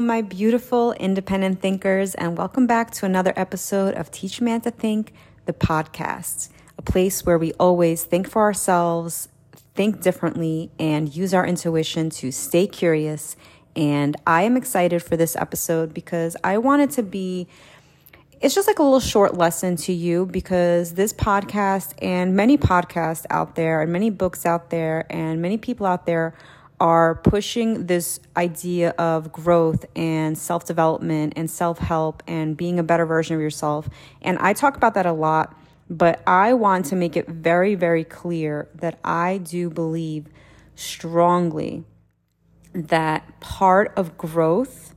My beautiful independent thinkers, and welcome back to another episode of Teach Man to Think, the podcast, a place where we always think for ourselves, think differently, and use our intuition to stay curious. And I am excited for this episode because I wanted to be. It's just like a little short lesson to you because this podcast and many podcasts out there, and many books out there, and many people out there are pushing this idea of growth and self development and self help and being a better version of yourself. And I talk about that a lot, but I want to make it very, very clear that I do believe strongly that part of growth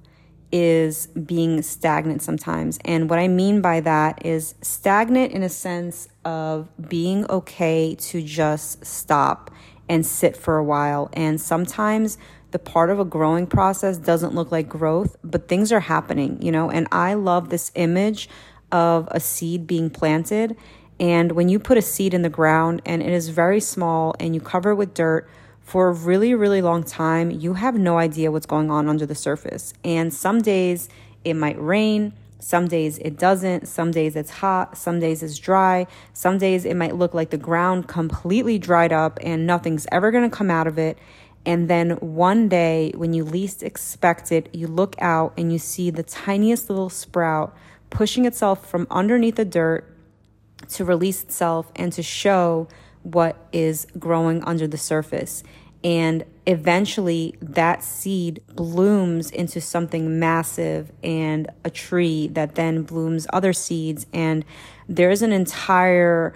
is being stagnant sometimes. And what I mean by that is stagnant in a sense of being okay to just stop and sit for a while. And sometimes the part of a growing process doesn't look like growth, but things are happening, you know? And I love this image of a seed being planted. And when you put a seed in the ground and it is very small and you cover it with dirt for a really, really long time, you have no idea what's going on under the surface. And some days it might rain, some days it doesn't. Some days it's hot. Some days it's dry. Some days it might look like the ground completely dried up and nothing's ever going to come out of it. And then one day, when you least expect it, you look out and you see the tiniest little sprout pushing itself from underneath the dirt to release itself and to show what is growing under the surface. And eventually that seed blooms into something massive and a tree that then blooms other seeds. And there's an entire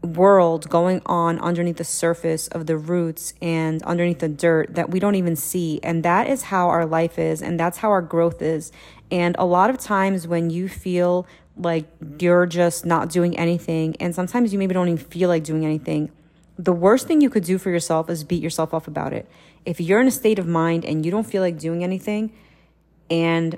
world going on underneath the surface of the roots and underneath the dirt that we don't even see. And that is how our life is, and that's how our growth is. And a lot of times when you feel like you're just not doing anything, and sometimes you maybe don't even feel like doing anything, the worst thing you could do for yourself is beat yourself up about it. If you're in a state of mind and you don't feel like doing anything, and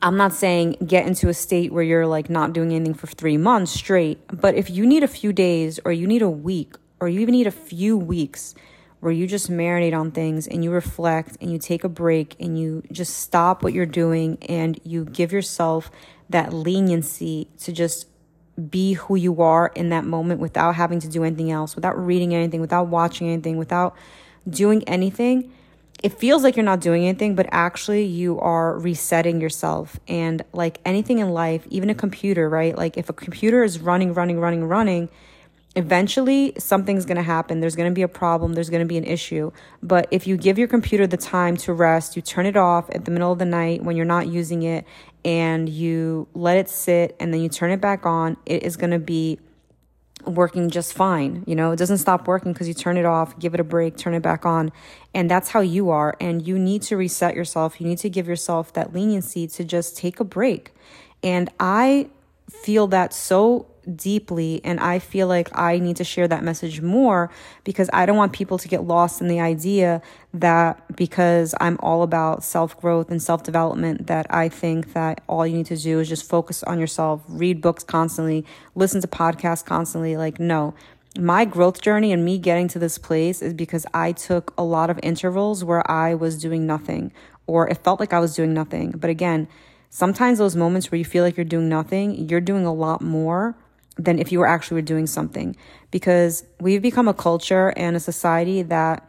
I'm not saying get into a state where you're like not doing anything for three months straight, but if you need a few days or you need a week or you even need a few weeks where you just marinate on things and you reflect and you take a break and you just stop what you're doing and you give yourself that leniency to just be who you are in that moment without having to do anything else, without reading anything, without watching anything, without doing anything, it feels like you're not doing anything, but actually you are resetting yourself. And like anything in life, even a computer, right? Like if a computer is running, running, running, running, eventually something's going to happen. There's going to be a problem. There's going to be an issue. But if you give your computer the time to rest, you turn it off at the middle of the night when you're not using it and you let it sit and then you turn it back on, it is going to be working just fine. You know, it doesn't stop working because you turn it off, give it a break, turn it back on. And that's how you are. And you need to reset yourself. You need to give yourself that leniency to just take a break. And I feel that so deeply and I feel like I need to share that message more because I don't want people to get lost in the idea that because I'm all about self-growth and self-development that I think that all you need to do is just focus on yourself, read books constantly, listen to podcasts constantly like no. My growth journey and me getting to this place is because I took a lot of intervals where I was doing nothing or it felt like I was doing nothing. But again, sometimes those moments where you feel like you're doing nothing, you're doing a lot more than if you were actually doing something because we've become a culture and a society that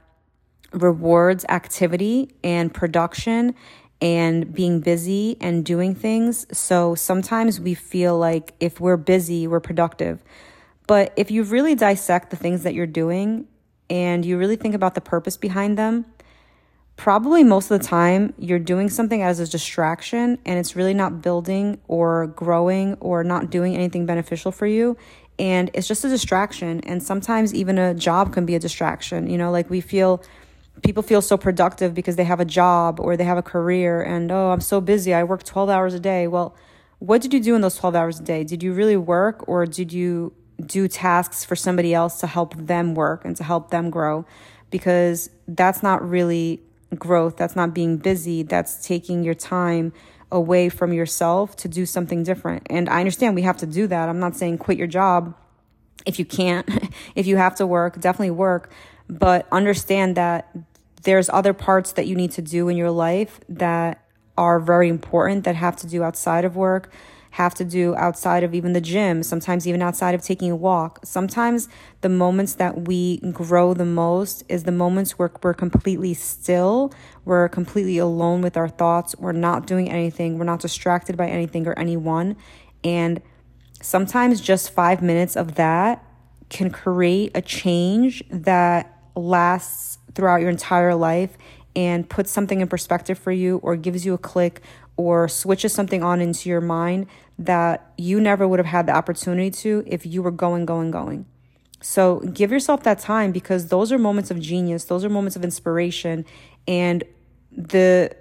rewards activity and production and being busy and doing things. So sometimes we feel like if we're busy, we're productive. But if you really dissect the things that you're doing and you really think about the purpose behind them, probably most of the time you're doing something as a distraction and it's really not building or growing or not doing anything beneficial for you. And it's just a distraction. And sometimes even a job can be a distraction. You know like we feel people feel so productive because they have a job or they have a career and oh i'm so busy. I work 12 hours a day. Well what did you do in those 12 hours a day? Did you really work or did you do tasks for somebody else to help them work and to help them grow? Because that's not really growth. That's not being busy. That's taking your time away from yourself to do something different. And I understand we have to do that. I'm not saying quit your job if you can't. if you have to work, definitely work. But understand that there's other parts that you need to do in your life that are very important that have to do outside of work, have to do outside of even the gym, sometimes even outside of taking a walk. Sometimes the moments that we grow the most is the moments where we're completely still, we're completely alone with our thoughts, we're not doing anything, we're not distracted by anything or anyone. And sometimes just five minutes of that can create a change that lasts throughout your entire life and puts something in perspective for you or gives you a click or switches something on into your mind that you never would have had the opportunity to if you were going, going, going. So give yourself that time because those are moments of genius, those are moments of inspiration, and the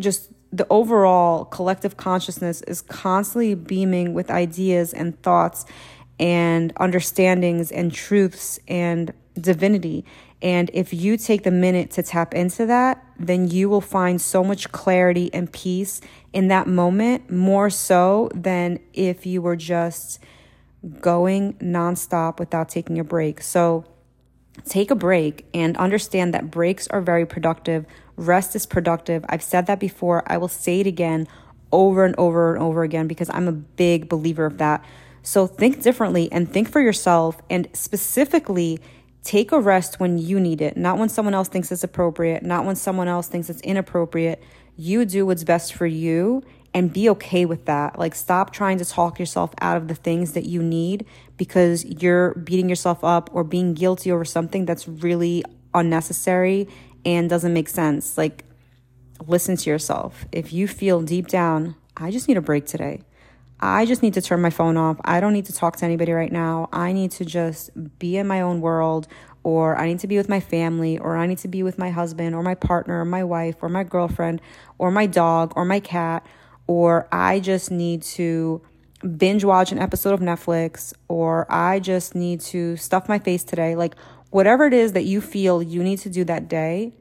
just the overall collective consciousness is constantly beaming with ideas and thoughts and understandings and truths and divinity. And if you take the minute to tap into that, then you will find so much clarity and peace in that moment, more so than if you were just going nonstop without taking a break. So take a break and understand that breaks are very productive. Rest is productive. I've said that before. I will say it again over and over and over again because I'm a big believer of that. So think differently and think for yourself and specifically take a rest when you need it, not when someone else thinks it's appropriate, not when someone else thinks it's inappropriate. You do what's best for you and be okay with that. Like, stop trying to talk yourself out of the things that you need because you're beating yourself up or being guilty over something that's really unnecessary and doesn't make sense. Like, listen to yourself. If you feel deep down, I just need a break today. I just need to turn my phone off. I don't need to talk to anybody right now. I need to just be in my own world, or I need to be with my family, or I need to be with my husband, or my partner, or my wife, or my girlfriend, or my dog, or my cat, or I just need to binge watch an episode of Netflix, or I just need to stuff my face today. Like, whatever it is that you feel you need to do that day,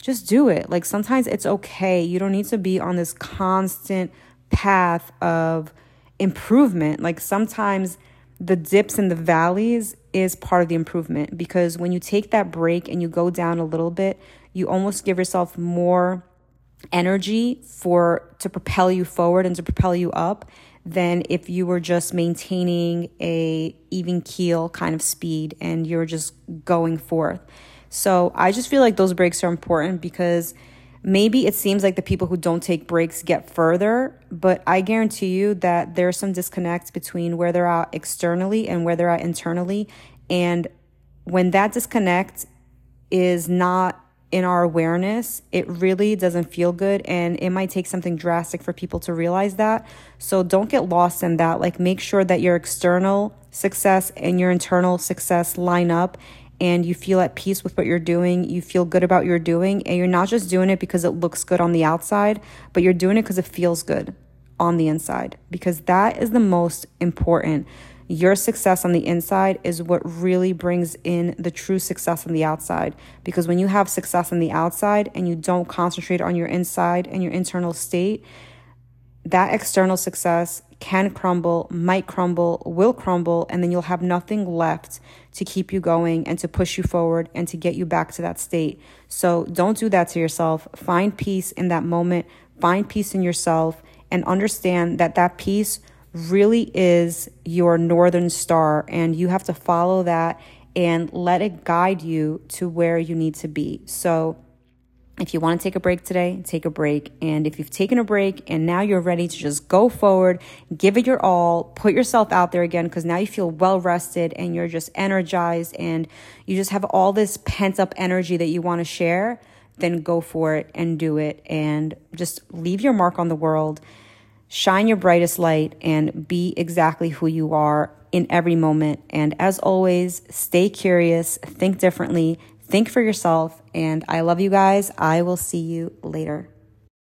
just do it. Like, sometimes it's okay. You don't need to be on this constant path of, improvement. Like sometimes the dips and the valleys is part of the improvement because when you take that break and you go down a little bit, you almost give yourself more energy for to propel you forward and to propel you up than if you were just maintaining a even keel kind of speed and you're just going forth. So I just feel like those breaks are important because Maybe it seems like the people who don't take breaks get further, but I guarantee you that there's some disconnect between where they're at externally and where they're at internally. And when that disconnect is not in our awareness, it really doesn't feel good. And it might take something drastic for people to realize that. So don't get lost in that. Like, make sure that your external success and your internal success line up and you feel at peace with what you're doing, you feel good about your doing, and you're not just doing it because it looks good on the outside, but you're doing it because it feels good on the inside, because that is the most important. Your success on the inside is what really brings in the true success on the outside. Because when you have success on the outside and you don't concentrate on your inside and your internal state, that external success can crumble, might crumble, will crumble, and then you'll have nothing left to keep you going and to push you forward and to get you back to that state. So don't do that to yourself. Find peace in that moment, find peace in yourself, and understand that that peace really is your northern star, and you have to follow that and let it guide you to where you need to be. So, if you want to take a break today, take a break. And if you've taken a break and now you're ready to just go forward, give it your all, put yourself out there again because now you feel well rested and you're just energized and you just have all this pent up energy that you want to share, then go for it and do it and just leave your mark on the world. Shine your brightest light and be exactly who you are in every moment. And as always, stay curious, think differently, Think for yourself. And I love you guys. I will see you later.